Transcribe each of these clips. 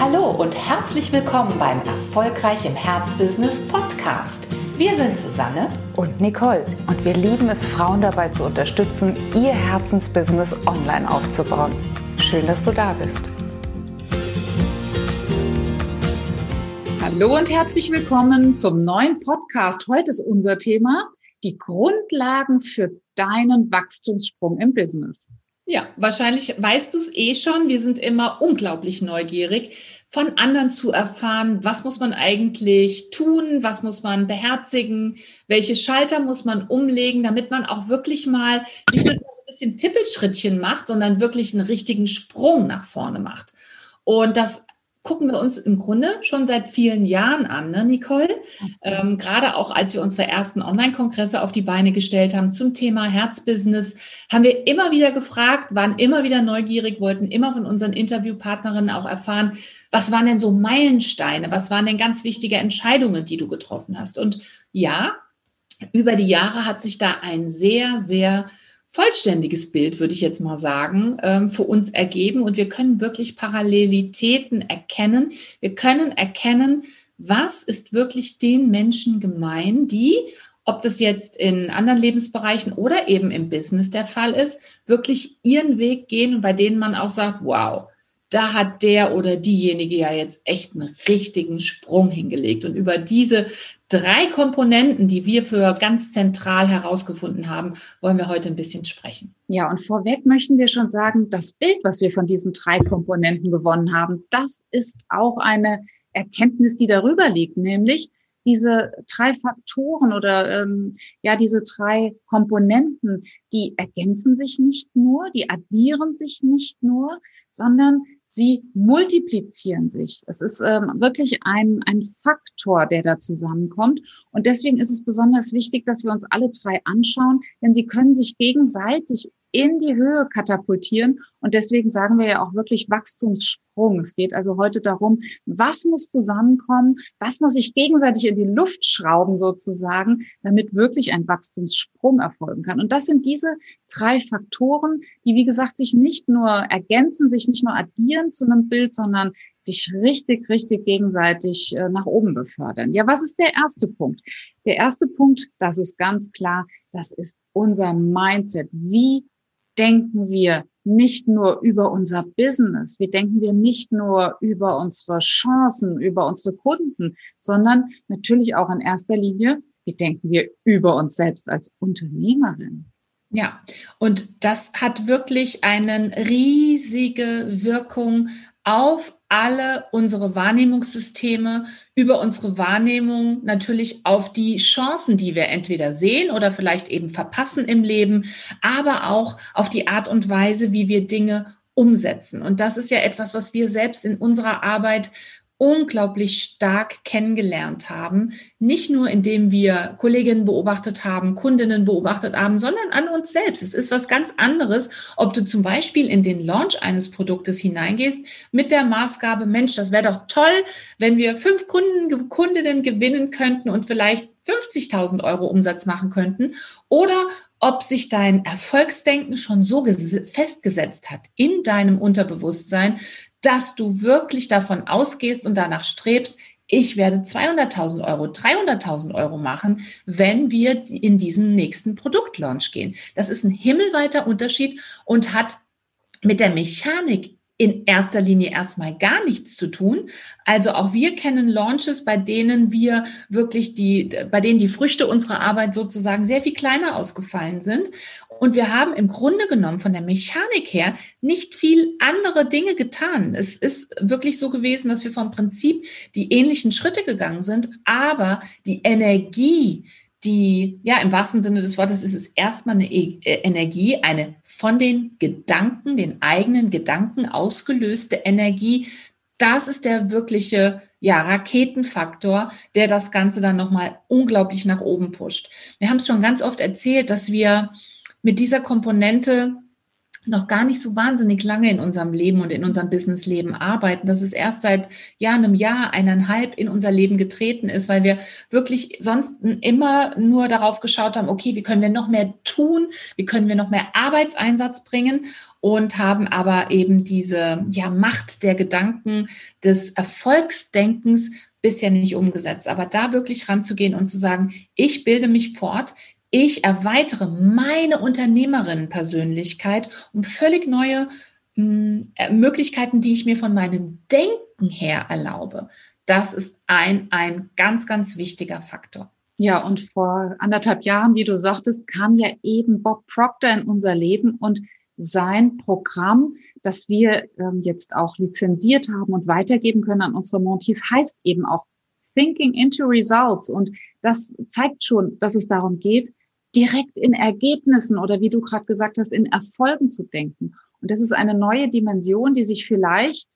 Hallo und herzlich willkommen beim Erfolgreich im Herzbusiness Podcast. Wir sind Susanne und Nicole und wir lieben es, Frauen dabei zu unterstützen, ihr Herzensbusiness online aufzubauen. Schön, dass du da bist. Hallo und herzlich willkommen zum neuen Podcast. Heute ist unser Thema die Grundlagen für deinen Wachstumssprung im Business. Ja, wahrscheinlich weißt du es eh schon. Wir sind immer unglaublich neugierig, von anderen zu erfahren, was muss man eigentlich tun, was muss man beherzigen, welche Schalter muss man umlegen, damit man auch wirklich mal nicht nur ein bisschen Tippelschrittchen macht, sondern wirklich einen richtigen Sprung nach vorne macht. Und das gucken wir uns im Grunde schon seit vielen Jahren an, ne, Nicole? Ähm, gerade auch als wir unsere ersten Online-Kongresse auf die Beine gestellt haben zum Thema Herzbusiness, haben wir immer wieder gefragt, waren immer wieder neugierig, wollten immer von unseren Interviewpartnerinnen auch erfahren, was waren denn so Meilensteine, was waren denn ganz wichtige Entscheidungen, die du getroffen hast? Und ja, über die Jahre hat sich da ein sehr, sehr vollständiges Bild, würde ich jetzt mal sagen, ähm, für uns ergeben. Und wir können wirklich Parallelitäten erkennen. Wir können erkennen, was ist wirklich den Menschen gemein, die, ob das jetzt in anderen Lebensbereichen oder eben im Business der Fall ist, wirklich ihren Weg gehen und bei denen man auch sagt, wow, da hat der oder diejenige ja jetzt echt einen richtigen Sprung hingelegt. Und über diese drei Komponenten, die wir für ganz zentral herausgefunden haben, wollen wir heute ein bisschen sprechen. Ja, und vorweg möchten wir schon sagen, das Bild, was wir von diesen drei Komponenten gewonnen haben, das ist auch eine Erkenntnis, die darüber liegt, nämlich diese drei Faktoren oder ähm, ja diese drei Komponenten, die ergänzen sich nicht nur, die addieren sich nicht nur, sondern sie multiplizieren sich. Es ist ähm, wirklich ein, ein Faktor, der da zusammenkommt. Und deswegen ist es besonders wichtig, dass wir uns alle drei anschauen, denn sie können sich gegenseitig in die Höhe katapultieren. Und deswegen sagen wir ja auch wirklich Wachstumssprung. Es geht also heute darum, was muss zusammenkommen, was muss ich gegenseitig in die Luft schrauben sozusagen, damit wirklich ein Wachstumssprung erfolgen kann. Und das sind diese drei Faktoren, die, wie gesagt, sich nicht nur ergänzen, sich nicht nur addieren zu einem Bild, sondern sich richtig, richtig gegenseitig äh, nach oben befördern. Ja, was ist der erste Punkt? Der erste Punkt, das ist ganz klar, das ist unser Mindset. Wie denken wir nicht nur über unser Business, wie denken wir nicht nur über unsere Chancen, über unsere Kunden, sondern natürlich auch in erster Linie, wie denken wir über uns selbst als Unternehmerin. Ja, und das hat wirklich eine riesige Wirkung auf alle unsere Wahrnehmungssysteme, über unsere Wahrnehmung natürlich auf die Chancen, die wir entweder sehen oder vielleicht eben verpassen im Leben, aber auch auf die Art und Weise, wie wir Dinge umsetzen. Und das ist ja etwas, was wir selbst in unserer Arbeit unglaublich stark kennengelernt haben. Nicht nur, indem wir Kolleginnen beobachtet haben, Kundinnen beobachtet haben, sondern an uns selbst. Es ist was ganz anderes, ob du zum Beispiel in den Launch eines Produktes hineingehst mit der Maßgabe, Mensch, das wäre doch toll, wenn wir fünf Kunden, Kundinnen gewinnen könnten und vielleicht 50.000 Euro Umsatz machen könnten. Oder ob sich dein Erfolgsdenken schon so festgesetzt hat in deinem Unterbewusstsein, dass du wirklich davon ausgehst und danach strebst, ich werde 200.000 Euro, 300.000 Euro machen, wenn wir in diesen nächsten Produktlaunch gehen. Das ist ein himmelweiter Unterschied und hat mit der Mechanik in erster Linie erstmal gar nichts zu tun. Also auch wir kennen Launches, bei denen wir wirklich die, bei denen die Früchte unserer Arbeit sozusagen sehr viel kleiner ausgefallen sind. Und wir haben im Grunde genommen von der Mechanik her nicht viel andere Dinge getan. Es ist wirklich so gewesen, dass wir vom Prinzip die ähnlichen Schritte gegangen sind, aber die Energie, die, ja, im wahrsten Sinne des Wortes ist es erstmal eine e äh, Energie, eine von den Gedanken, den eigenen Gedanken ausgelöste Energie. Das ist der wirkliche, ja, Raketenfaktor, der das Ganze dann nochmal unglaublich nach oben pusht. Wir haben es schon ganz oft erzählt, dass wir mit dieser Komponente noch gar nicht so wahnsinnig lange in unserem Leben und in unserem Businessleben arbeiten, dass es erst seit ja, einem Jahr, eineinhalb in unser Leben getreten ist, weil wir wirklich sonst immer nur darauf geschaut haben, okay, wie können wir noch mehr tun, wie können wir noch mehr Arbeitseinsatz bringen und haben aber eben diese ja, Macht der Gedanken des Erfolgsdenkens bisher nicht umgesetzt. Aber da wirklich ranzugehen und zu sagen, ich bilde mich fort, ich erweitere meine Unternehmerinnenpersönlichkeit um völlig neue mh, hm, äh, Möglichkeiten, die ich mir von meinem Denken her erlaube. Das ist ein, ein ganz, ganz wichtiger Faktor. Ja, und vor anderthalb Jahren, wie du sagtest, kam ja eben Bob Proctor in unser Leben und sein Programm, das wir ähm, jetzt auch lizenziert haben und weitergeben können an unsere Monties, heißt eben auch Thinking into Results. Und das zeigt schon, dass es darum geht, direkt in Ergebnissen oder wie du gerade gesagt hast, in Erfolgen zu denken. Und das ist eine neue Dimension, die sich vielleicht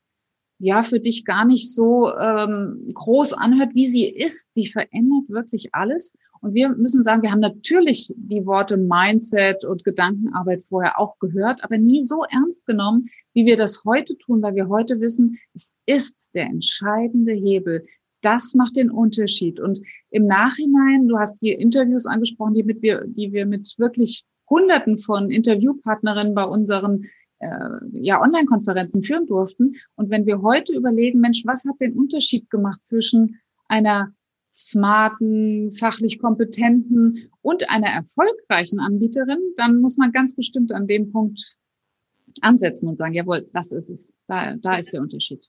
ja für dich gar nicht so ähm, groß anhört, wie sie ist. Sie verändert wirklich alles. Und wir müssen sagen, wir haben natürlich die Worte Mindset und Gedankenarbeit vorher auch gehört, aber nie so ernst genommen, wie wir das heute tun, weil wir heute wissen, es ist der entscheidende Hebel, das macht den Unterschied. Und im Nachhinein, du hast die Interviews angesprochen, die, mit wir, die wir mit wirklich Hunderten von Interviewpartnerinnen bei unseren äh, ja, Online-Konferenzen führen durften. Und wenn wir heute überlegen, Mensch, was hat den Unterschied gemacht zwischen einer smarten, fachlich kompetenten und einer erfolgreichen Anbieterin, dann muss man ganz bestimmt an dem Punkt ansetzen und sagen, jawohl, das ist es. Da, da ist der Unterschied.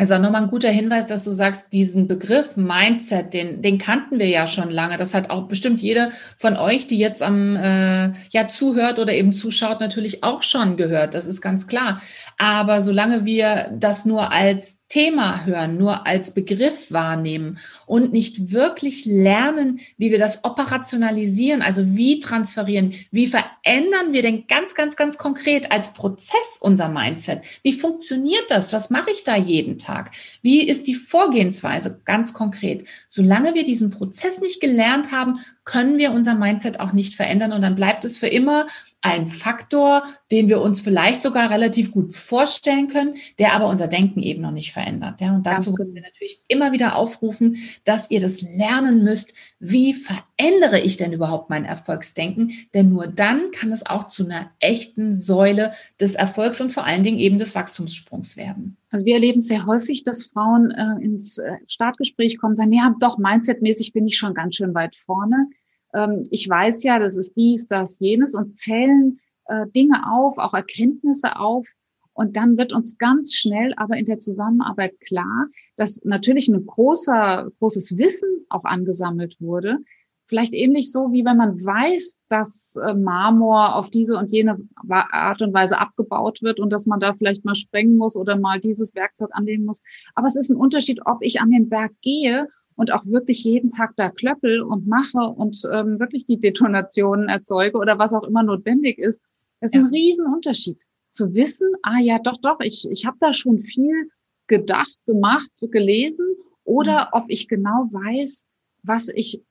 Also nochmal ein guter Hinweis, dass du sagst, diesen Begriff Mindset, den, den kannten wir ja schon lange. Das hat auch bestimmt jede von euch, die jetzt am äh, ja zuhört oder eben zuschaut, natürlich auch schon gehört. Das ist ganz klar. Aber solange wir das nur als Thema hören, nur als Begriff wahrnehmen und nicht wirklich lernen, wie wir das operationalisieren, also wie transferieren, wie verändern wir denn ganz, ganz, ganz konkret als Prozess unser Mindset? Wie funktioniert das? Was mache ich da jeden Tag? Wie ist die Vorgehensweise ganz konkret? Solange wir diesen Prozess nicht gelernt haben, können wir unser Mindset auch nicht verändern und dann bleibt es für immer ein Faktor, den wir uns vielleicht sogar relativ gut vorstellen können, der aber unser Denken eben noch nicht verändert. Ja, und dazu wollen wir natürlich immer wieder aufrufen, dass ihr das lernen müsst. Wie verändere ich denn überhaupt mein Erfolgsdenken? Denn nur dann kann es auch zu einer echten Säule des Erfolgs und vor allen Dingen eben des Wachstumssprungs werden. Also wir erleben sehr häufig, dass Frauen äh, ins äh, Startgespräch kommen, sagen, ja, doch, mindsetmäßig bin ich schon ganz schön weit vorne ähm, ich weiß ja, das ist dies, das, jenes und zählen äh, Dinge auf, auch Erkenntnisse auf. Und dann wird uns ganz schnell aber in der Zusammenarbeit klar, dass natürlich ein großer, großes Wissen auch angesammelt wurde. Vielleicht ähnlich so, wie wenn man weiß, dass äh, Marmor auf diese und jene Art und Weise abgebaut wird und dass man da vielleicht mal sprengen muss oder mal dieses Werkzeug anlegen muss. Aber es ist ein Unterschied, ob ich an den Berg gehe und auch wirklich jeden Tag da klöppel und mache und ähm, wirklich die Detonationen erzeuge oder was auch immer notwendig ist. Das ist ja. ein Riesenunterschied. Zu wissen, ah ja, doch, doch, ich, ich habe da schon viel gedacht, gemacht, gelesen oder mhm. ob ich genau weiß, was ich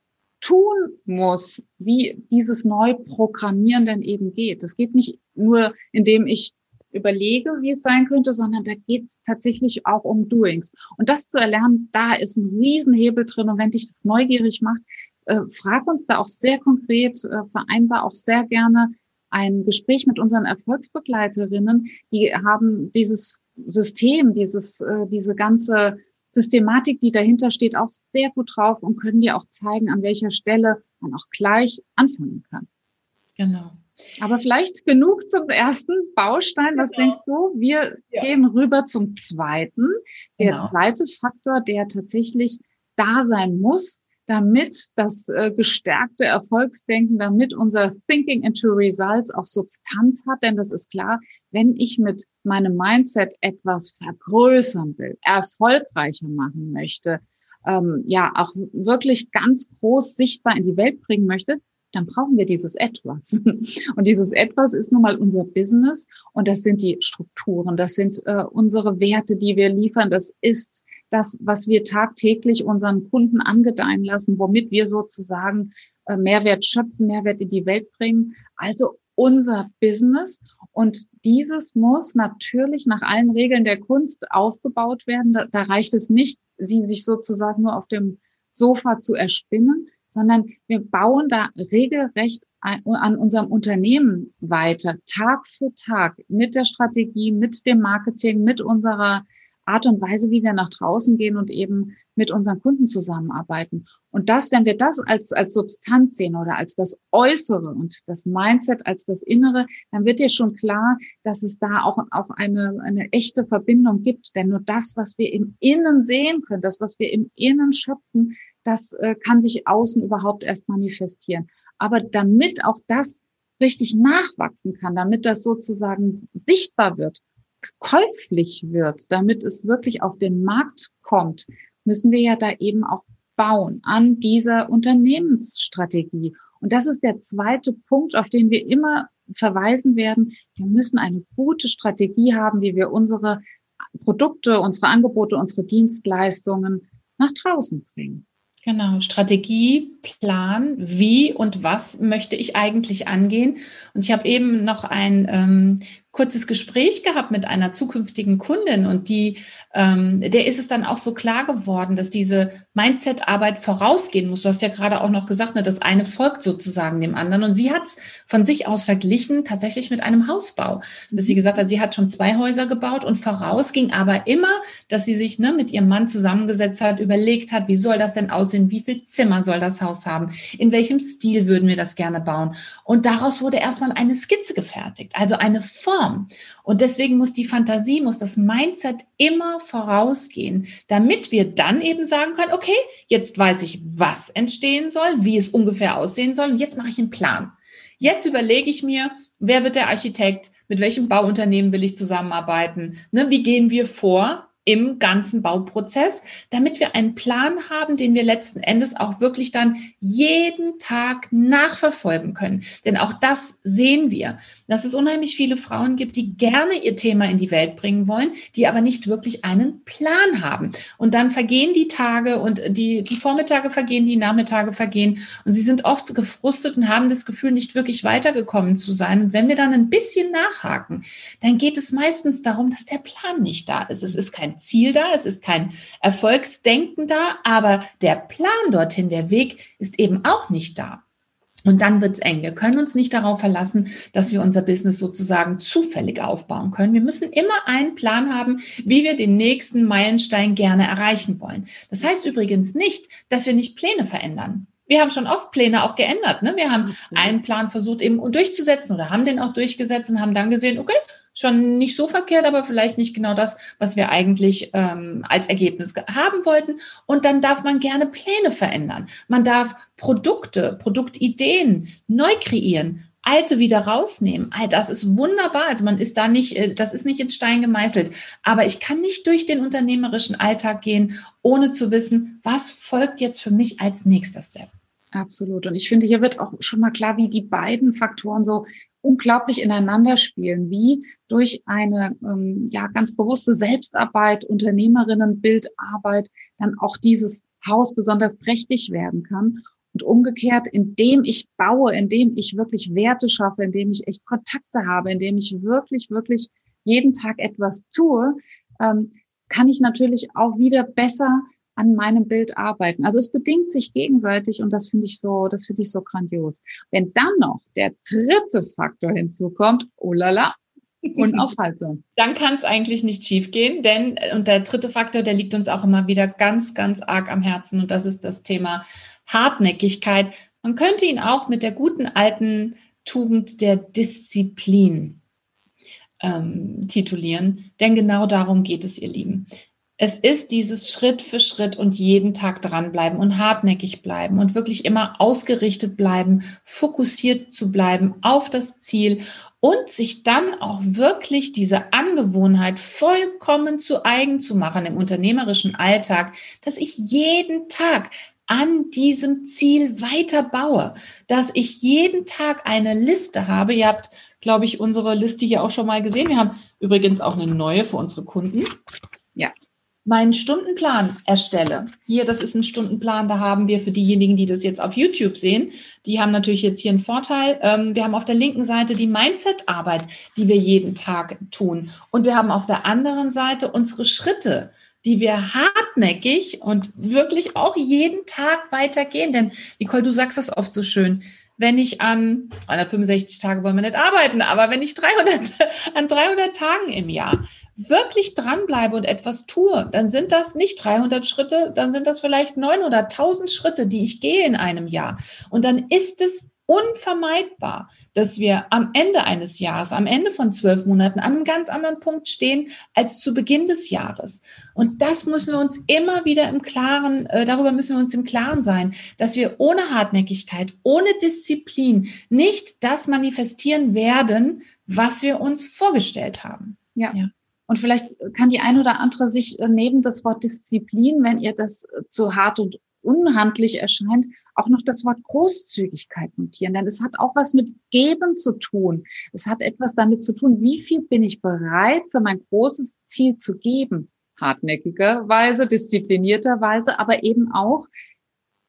tun muss, wie dieses Neuprogrammieren denn eben geht. Das geht nicht nur, indem ich überlege, wie es sein könnte, sondern da geht es tatsächlich auch um Doings. Und das zu erlernen, da ist ein Riesenhebel drin. Und wenn dich das neugierig macht, äh, frag uns da auch sehr konkret, äh, vereinbar auch sehr gerne ein Gespräch mit unseren Erfolgsbegleiterinnen. Die haben dieses System, dieses, äh, diese ganze Systematik, die dahinter steht, auch sehr gut drauf und können dir auch zeigen, an welcher Stelle man auch gleich anfangen kann. Genau. Aber vielleicht genug zum ersten Baustein. Was genau. denkst du? Wir ja. gehen rüber zum zweiten. Der genau. zweite Faktor, der tatsächlich da sein muss, damit das äh, gestärkte Erfolgsdenken, damit unser Thinking into Results auch Substanz hat. Denn das ist klar, wenn ich mit meinem Mindset etwas vergrößern will, erfolgreicher machen möchte, ähm, ja, auch wirklich ganz groß sichtbar in die Welt bringen möchte, dann brauchen wir dieses Etwas. Und dieses Etwas ist nun mal unser Business und das sind die Strukturen, das sind äh, unsere Werte, die wir liefern, das ist das, was wir tagtäglich unseren Kunden angedeihen lassen, womit wir sozusagen äh, Mehrwert schöpfen, Mehrwert in die Welt bringen. Also unser Business. Und dieses muss natürlich nach allen Regeln der Kunst aufgebaut werden. Da, da reicht es nicht, sie sich sozusagen nur auf dem Sofa zu erspinnen, sondern wir bauen da regelrecht an unserem Unternehmen weiter, Tag für Tag, mit der Strategie, mit dem Marketing, mit unserer Art und Weise, wie wir nach draußen gehen und eben mit unseren Kunden zusammenarbeiten. Und das, wenn wir das als, als Substanz sehen oder als das Äußere und das Mindset als das Innere, dann wird dir schon klar, dass es da auch, auch eine, eine echte Verbindung gibt. Denn nur das, was wir im Innen sehen können, das, was wir im Innen schöpfen, das äh, kann sich außen überhaupt erst manifestieren. Aber damit auch das richtig nachwachsen kann, damit das sozusagen sichtbar wird, käuflich wird, damit es wirklich auf den Markt kommt, müssen wir ja da eben auch bauen an dieser Unternehmensstrategie. Und das ist der zweite Punkt, auf den wir immer verweisen werden. Wir müssen eine gute Strategie haben, wie wir unsere Produkte, unsere Angebote, unsere Dienstleistungen nach draußen bringen. Genau, Strategie, Plan, wie und was möchte ich eigentlich angehen. Und ich habe eben noch ein ähm, kurzes Gespräch gehabt mit einer zukünftigen Kundin und die, ähm, der ist es dann auch so klar geworden, dass diese Mindset-Arbeit vorausgehen muss. Du hast ja gerade auch noch gesagt, ne, das eine folgt sozusagen dem anderen und sie hat es von sich aus verglichen tatsächlich mit einem Hausbau. Dass sie mhm. gesagt hat, sie hat schon zwei Häuser gebaut und voraus ging aber immer, dass sie sich ne, mit ihrem Mann zusammengesetzt hat, überlegt hat, wie soll das denn aussehen, wie viel Zimmer soll das Haus haben, in welchem Stil würden wir das gerne bauen. Und daraus wurde erstmal eine Skizze gefertigt, also eine Form Form. Und deswegen muss die Fantasie, muss das Mindset immer vorausgehen, damit wir dann eben sagen können, okay, jetzt weiß ich, was entstehen soll, wie es ungefähr aussehen soll und jetzt mache ich einen Plan. Jetzt überlege ich mir, wer wird der Architekt, mit welchem Bauunternehmen will ich zusammenarbeiten, ne, wie gehen wir vor, im ganzen Bauprozess, damit wir einen Plan haben, den wir letzten Endes auch wirklich dann jeden Tag nachverfolgen können. Denn auch das sehen wir, dass es unheimlich viele Frauen gibt, die gerne ihr Thema in die Welt bringen wollen, die aber nicht wirklich einen Plan haben. Und dann vergehen die Tage und die, die Vormittage vergehen, die Nachmittage vergehen und sie sind oft gefrustet und haben das Gefühl, nicht wirklich weitergekommen zu sein. Und wenn wir dann ein bisschen nachhaken, dann geht es meistens darum, dass der Plan nicht da ist. Es ist kein Ziel da, es ist kein Erfolgsdenken da, aber der Plan dorthin, der Weg ist eben auch nicht da. Und dann wird's eng. Wir können uns nicht darauf verlassen, dass wir unser Business sozusagen zufällig aufbauen können. Wir müssen immer einen Plan haben, wie wir den nächsten Meilenstein gerne erreichen wollen. Das heißt übrigens nicht, dass wir nicht Pläne verändern. Wir haben schon oft Pläne auch geändert. Ne? Wir haben einen Plan versucht eben durchzusetzen oder haben den auch durchgesetzt und haben dann gesehen, okay, schon nicht so verkehrt, aber vielleicht nicht genau das, was wir eigentlich ähm, als Ergebnis haben wollten. Und dann darf man gerne Pläne verändern. Man darf Produkte, Produktideen neu kreieren, alte wieder rausnehmen. All das ist wunderbar. Also man ist da nicht, äh, das ist nicht in Stein gemeißelt. Aber ich kann nicht durch den unternehmerischen Alltag gehen, ohne zu wissen, was folgt jetzt für mich als nächster Step. Absolut. Und ich finde, hier wird auch schon mal klar, wie die beiden Faktoren so unglaublich ineinander spielen, wie durch eine ähm, ja ganz bewusste Selbstarbeit, Unternehmerinnenbildarbeit dann auch dieses Haus besonders prächtig werden kann. Und umgekehrt, indem ich baue, indem ich wirklich Werte schaffe, indem ich echt Kontakte habe, indem ich wirklich, wirklich jeden Tag etwas tue, ähm, kann ich natürlich auch wieder besser an meinem Bild arbeiten. Also es bedingt sich gegenseitig und das finde ich so, das finde ich so grandios. Wenn dann noch der dritte Faktor hinzukommt, oh la la, unaufhaltsam. Dann kann es eigentlich nicht schiefgehen, denn äh, und der dritte Faktor, der liegt uns auch immer wieder ganz, ganz arg am Herzen und das ist das Thema Hartnäckigkeit. Man könnte ihn auch mit der guten alten Tugend der Disziplin ähm, titulieren, denn genau darum geht es, ihr Lieben. Es ist dieses Schritt für Schritt und jeden Tag dranbleiben und hartnäckig bleiben und wirklich immer ausgerichtet bleiben, fokussiert zu bleiben auf das Ziel und sich dann auch wirklich diese Angewohnheit vollkommen zu eigen zu machen im unternehmerischen Alltag, dass ich jeden Tag an diesem Ziel weiter baue, dass ich jeden Tag eine Liste habe. Ihr habt, glaube ich, unsere Liste hier auch schon mal gesehen. Wir haben übrigens auch eine neue für unsere Kunden. Ja, meinen Stundenplan erstelle. Hier, das ist ein Stundenplan, da haben wir für diejenigen, die das jetzt auf YouTube sehen, die haben natürlich jetzt hier einen Vorteil. Ähm, wir haben auf der linken Seite die Mindset-Arbeit, die wir jeden Tag tun. Und wir haben auf der anderen Seite unsere Schritte, die wir hartnäckig und wirklich auch jeden Tag weitergehen. Denn Nicole, du sagst das oft so schön wenn ich an 365 Tage wollen wir nicht arbeiten, aber wenn ich 300, an 300 Tagen im Jahr wirklich dranbleibe und etwas tue, dann sind das nicht 300 Schritte, dann sind das vielleicht 900, 1000 Schritte, die ich gehe in einem Jahr. Und dann ist es unvermeidbar, dass wir am Ende eines Jahres, am Ende von zwölf Monaten an einem ganz anderen Punkt stehen als zu Beginn des Jahres. Und das müssen wir uns immer wieder im Klaren, äh, darüber müssen wir uns im Klaren sein, dass wir ohne Hartnäckigkeit, ohne Disziplin nicht das manifestieren werden, was wir uns vorgestellt haben. ja. ja. Und vielleicht kann die ein oder andere sich äh, neben das Wort Disziplin, wenn ihr das äh, zu hart und unhandlich erscheint, auch noch das Wort Großzügigkeit notieren. Denn es hat auch was mit Geben zu tun. Es hat etwas damit zu tun, wie viel bin ich bereit für mein großes Ziel zu geben. Hartnäckigerweise, disziplinierterweise, aber eben auch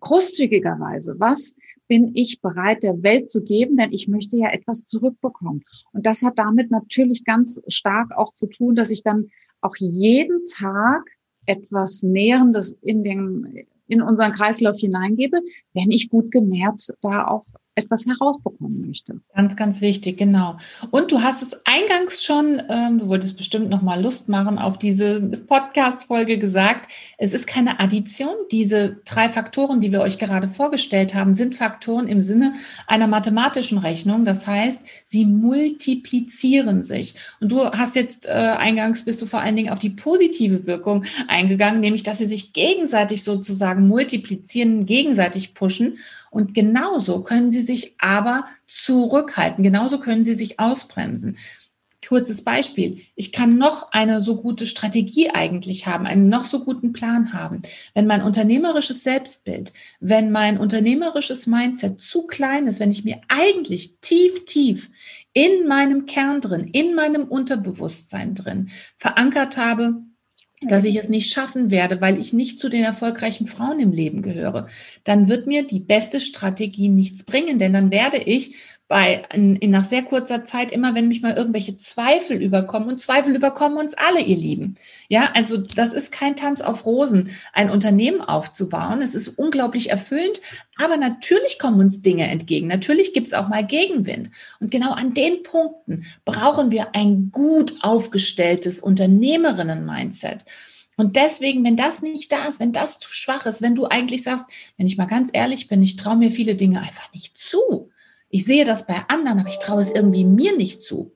großzügigerweise. Was bin ich bereit, der Welt zu geben, denn ich möchte ja etwas zurückbekommen. Und das hat damit natürlich ganz stark auch zu tun, dass ich dann auch jeden Tag etwas Nährendes in den in unseren Kreislauf hineingebe, wenn ich gut genährt da auch etwas herausbekommen möchte. Ganz, ganz wichtig, genau. Und du hast es eingangs schon, ähm, du wolltest bestimmt noch mal Lust machen auf diese Podcast-Folge gesagt. Es ist keine Addition. Diese drei Faktoren, die wir euch gerade vorgestellt haben, sind Faktoren im Sinne einer mathematischen Rechnung. Das heißt, sie multiplizieren sich. Und du hast jetzt äh, eingangs bist du vor allen Dingen auf die positive Wirkung eingegangen, nämlich, dass sie sich gegenseitig sozusagen multiplizieren, gegenseitig pushen. Und genauso können sie sich aber zurückhalten. Genauso können sie sich ausbremsen. Kurzes Beispiel. Ich kann noch eine so gute Strategie eigentlich haben, einen noch so guten Plan haben. Wenn mein unternehmerisches Selbstbild, wenn mein unternehmerisches Mindset zu klein ist, wenn ich mir eigentlich tief, tief in meinem Kern drin, in meinem Unterbewusstsein drin verankert habe, dass ich es nicht schaffen werde, weil ich nicht zu den erfolgreichen Frauen im Leben gehöre, dann wird mir die beste Strategie nichts bringen, denn dann werde ich bei in, in nach sehr kurzer Zeit immer, wenn mich mal irgendwelche Zweifel überkommen und Zweifel überkommen uns alle, ihr Lieben. Ja, also das ist kein Tanz auf Rosen, ein Unternehmen aufzubauen. Es ist unglaublich erfüllend, aber natürlich kommen uns Dinge entgegen. Natürlich gibt's auch mal Gegenwind. Und genau an den Punkten brauchen wir ein gut aufgestelltes Unternehmerinnen-Mindset. Und deswegen, wenn das nicht da ist, wenn das zu schwach ist, wenn du eigentlich sagst, wenn ich mal ganz ehrlich bin, ich traue mir viele Dinge einfach nicht zu, ich sehe das bei anderen, aber ich traue es irgendwie mir nicht zu.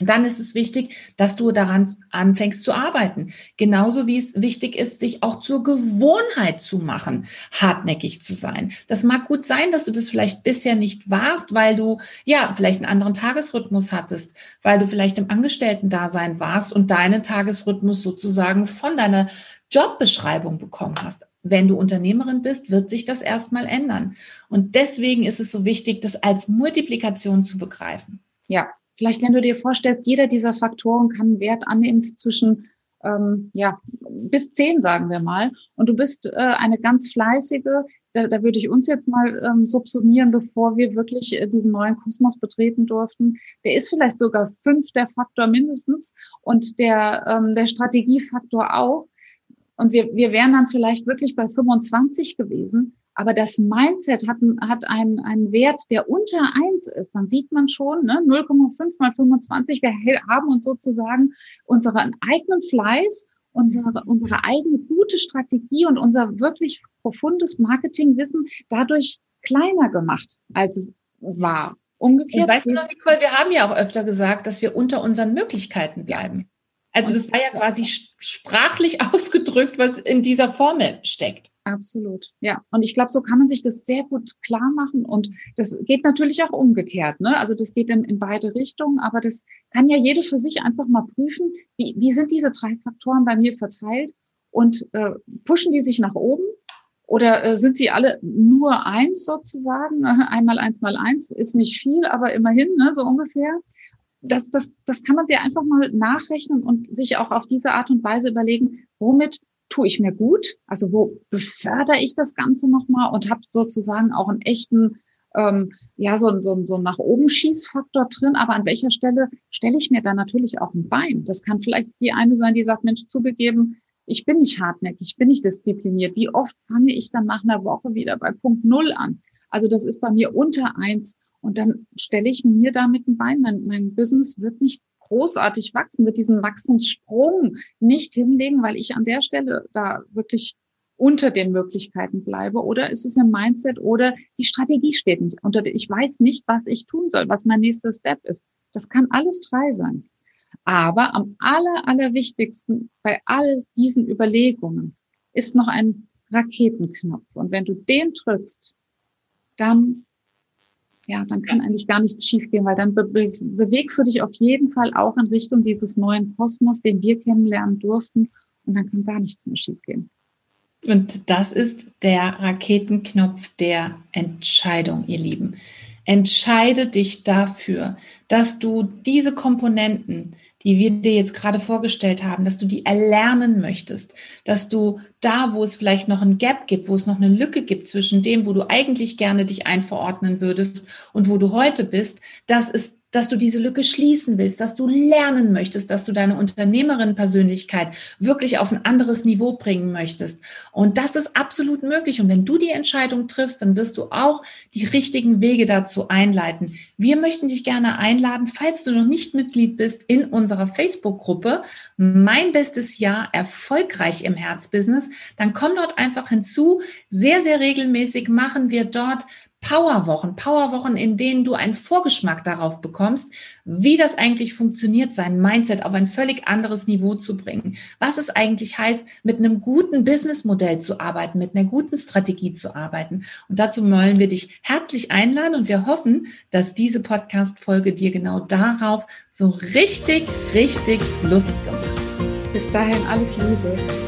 Dann ist es wichtig, dass du daran anfängst zu arbeiten. Genauso wie es wichtig ist, sich auch zur Gewohnheit zu machen, hartnäckig zu sein. Das mag gut sein, dass du das vielleicht bisher nicht warst, weil du ja vielleicht einen anderen Tagesrhythmus hattest, weil du vielleicht im Angestellten-Dasein warst und deinen Tagesrhythmus sozusagen von deiner Jobbeschreibung bekommen hast wenn du Unternehmerin bist, wird sich das erstmal ändern. Und deswegen ist es so wichtig, das als Multiplikation zu begreifen. Ja, vielleicht wenn du dir vorstellst, jeder dieser Faktoren kann einen Wert annehmen zwischen ähm, ja, bis zehn, sagen wir mal. Und du bist äh, eine ganz fleißige, da, da würde ich uns jetzt mal ähm, subsumieren, bevor wir wirklich äh, diesen neuen Kosmos betreten durften. Der ist vielleicht sogar fünf der Faktor mindestens und der, ähm, der Strategiefaktor auch. Und wir, wir wären dann vielleicht wirklich bei 25 gewesen. Aber das Mindset hat, hat einen, einen Wert, der unter eins ist. Dann sieht man schon, ne, 0,5 mal 25. Wir haben uns sozusagen unseren eigenen Fleiß, unsere, unsere eigene gute Strategie und unser wirklich profundes Marketingwissen dadurch kleiner gemacht, als es war. Umgekehrt. Und weißt du noch, Nicole, wir haben ja auch öfter gesagt, dass wir unter unseren Möglichkeiten bleiben. Also das war ja quasi sprachlich ausgedrückt, was in dieser Formel steckt. Absolut, ja. Und ich glaube, so kann man sich das sehr gut klar machen. Und das geht natürlich auch umgekehrt. Ne? Also das geht in, in beide Richtungen, aber das kann ja jede für sich einfach mal prüfen, wie, wie sind diese drei Faktoren bei mir verteilt und äh, pushen die sich nach oben oder äh, sind sie alle nur eins sozusagen? Einmal eins mal eins ist nicht viel, aber immerhin, ne, so ungefähr das, das, das kann man sich einfach mal nachrechnen und sich auch auf diese Art und Weise überlegen, womit tue ich mir gut? Also wo befördere ich das Ganze nochmal und habe sozusagen auch einen echten, ähm, ja, so, so, so nach oben Schießfaktor drin, aber an welcher Stelle stelle ich mir da natürlich auch ein Bein? Das kann vielleicht die eine sein, die sagt, Mensch, zugegeben, ich bin nicht hartnäckig, ich bin nicht diszipliniert. Wie oft fange ich dann nach einer Woche wieder bei Punkt Null an? Also das ist bei mir unter eins und dann stelle ich mir damit ein Bein. Mein, mein Business wird nicht großartig wachsen, wird diesen Wachstumssprung nicht hinlegen, weil ich an der Stelle da wirklich unter den Möglichkeiten bleibe oder ist es ein Mindset oder die Strategie steht nicht unter ich weiß nicht, was ich tun soll, was mein nächster Step ist. Das kann alles drei sein. Aber am aller, allerwichtigsten bei all diesen Überlegungen ist noch ein Raketenknopf. Und wenn du den drückst, dann ja, dann kann eigentlich gar nichts schiefgehen, weil dann be bewegst du dich auf jeden Fall auch in Richtung dieses neuen Kosmos, den wir kennenlernen durften. Und dann kann gar nichts mehr schiefgehen. Und das ist der Raketenknopf der Entscheidung, ihr Lieben. Entscheide dich dafür, dass du diese Komponenten, die wir dir jetzt gerade vorgestellt haben, dass du die erlernen möchtest, dass du da, wo es vielleicht noch ein Gap gibt, wo es noch eine Lücke gibt zwischen dem, wo du eigentlich gerne dich einverordnen würdest und wo du heute bist, dass es dass du diese Lücke schließen willst, dass du lernen möchtest, dass du deine Unternehmerin-Persönlichkeit wirklich auf ein anderes Niveau bringen möchtest. Und das ist absolut möglich. Und wenn du die Entscheidung triffst, dann wirst du auch die richtigen Wege dazu einleiten. Wir möchten dich gerne einladen, falls du noch nicht Mitglied bist in unserer Facebook-Gruppe, mein bestes Jahr erfolgreich im Herzbusiness, dann komm dort einfach hinzu. Sehr, sehr regelmäßig machen wir dort Powerwochen, Powerwochen, in denen du einen Vorgeschmack darauf bekommst, wie das eigentlich funktioniert, sein Mindset auf ein völlig anderes Niveau zu bringen. Was es eigentlich heißt, mit einem guten Businessmodell zu arbeiten, mit einer guten Strategie zu arbeiten. Und dazu wollen wir dich herzlich einladen und wir hoffen, dass diese Podcast-Folge dir genau darauf so richtig, richtig Lust gemacht. Bis dahin alles Liebe.